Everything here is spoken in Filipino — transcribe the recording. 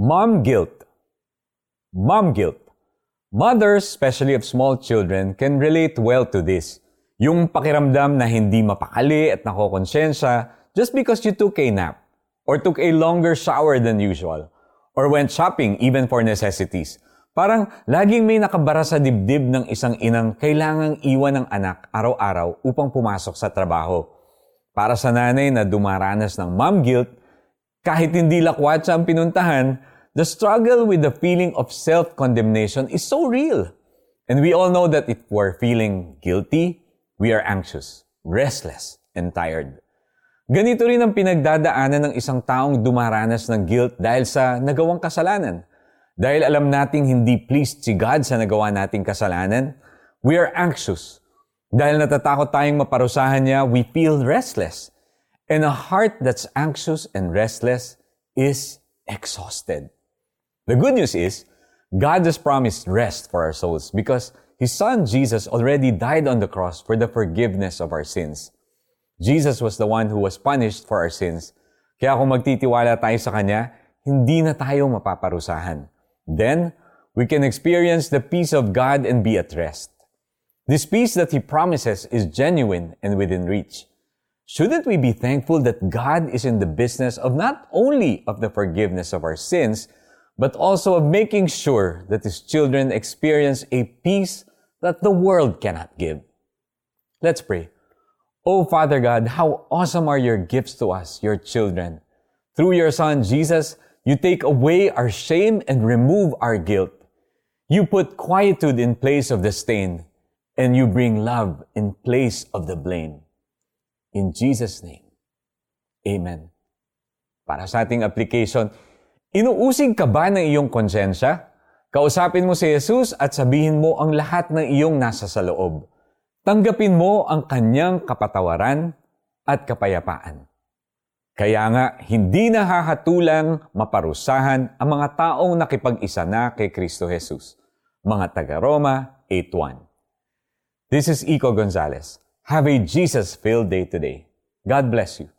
Mom guilt. Mom guilt. Mothers, especially of small children, can relate well to this. Yung pakiramdam na hindi mapakali at nakokonsensya just because you took a nap or took a longer shower than usual or went shopping even for necessities. Parang laging may nakabara sa dibdib ng isang inang kailangang iwan ng anak araw-araw upang pumasok sa trabaho. Para sa nanay na dumaranas ng mom guilt, kahit hindi lakwatsa ang pinuntahan, the struggle with the feeling of self-condemnation is so real. And we all know that if we're feeling guilty, we are anxious, restless, and tired. Ganito rin ang pinagdadaanan ng isang taong dumaranas ng guilt dahil sa nagawang kasalanan. Dahil alam nating hindi pleased si God sa nagawa nating kasalanan, we are anxious. Dahil natatakot tayong maparusahan niya, we feel restless. And a heart that's anxious and restless is exhausted. The good news is, God has promised rest for our souls because His Son Jesus already died on the cross for the forgiveness of our sins. Jesus was the one who was punished for our sins. Kaya kung magtitiwala tayo sa Kanya, hindi na tayo mapaparusahan. Then, we can experience the peace of God and be at rest. This peace that He promises is genuine and within reach. Shouldn't we be thankful that God is in the business of not only of the forgiveness of our sins, but also of making sure that His children experience a peace that the world cannot give? Let's pray. Oh, Father God, how awesome are your gifts to us, your children. Through your Son, Jesus, you take away our shame and remove our guilt. You put quietude in place of the stain, and you bring love in place of the blame. In Jesus' name, Amen. Para sa ating application, inuusig ka ba ng iyong konsensya? Kausapin mo si Jesus at sabihin mo ang lahat ng iyong nasa sa loob. Tanggapin mo ang kanyang kapatawaran at kapayapaan. Kaya nga, hindi nahahatulang maparusahan ang mga taong nakipag-isa na kay Kristo Jesus. Mga taga-Roma 8.1 This is Iko Gonzalez. Have a Jesus-filled day today. God bless you.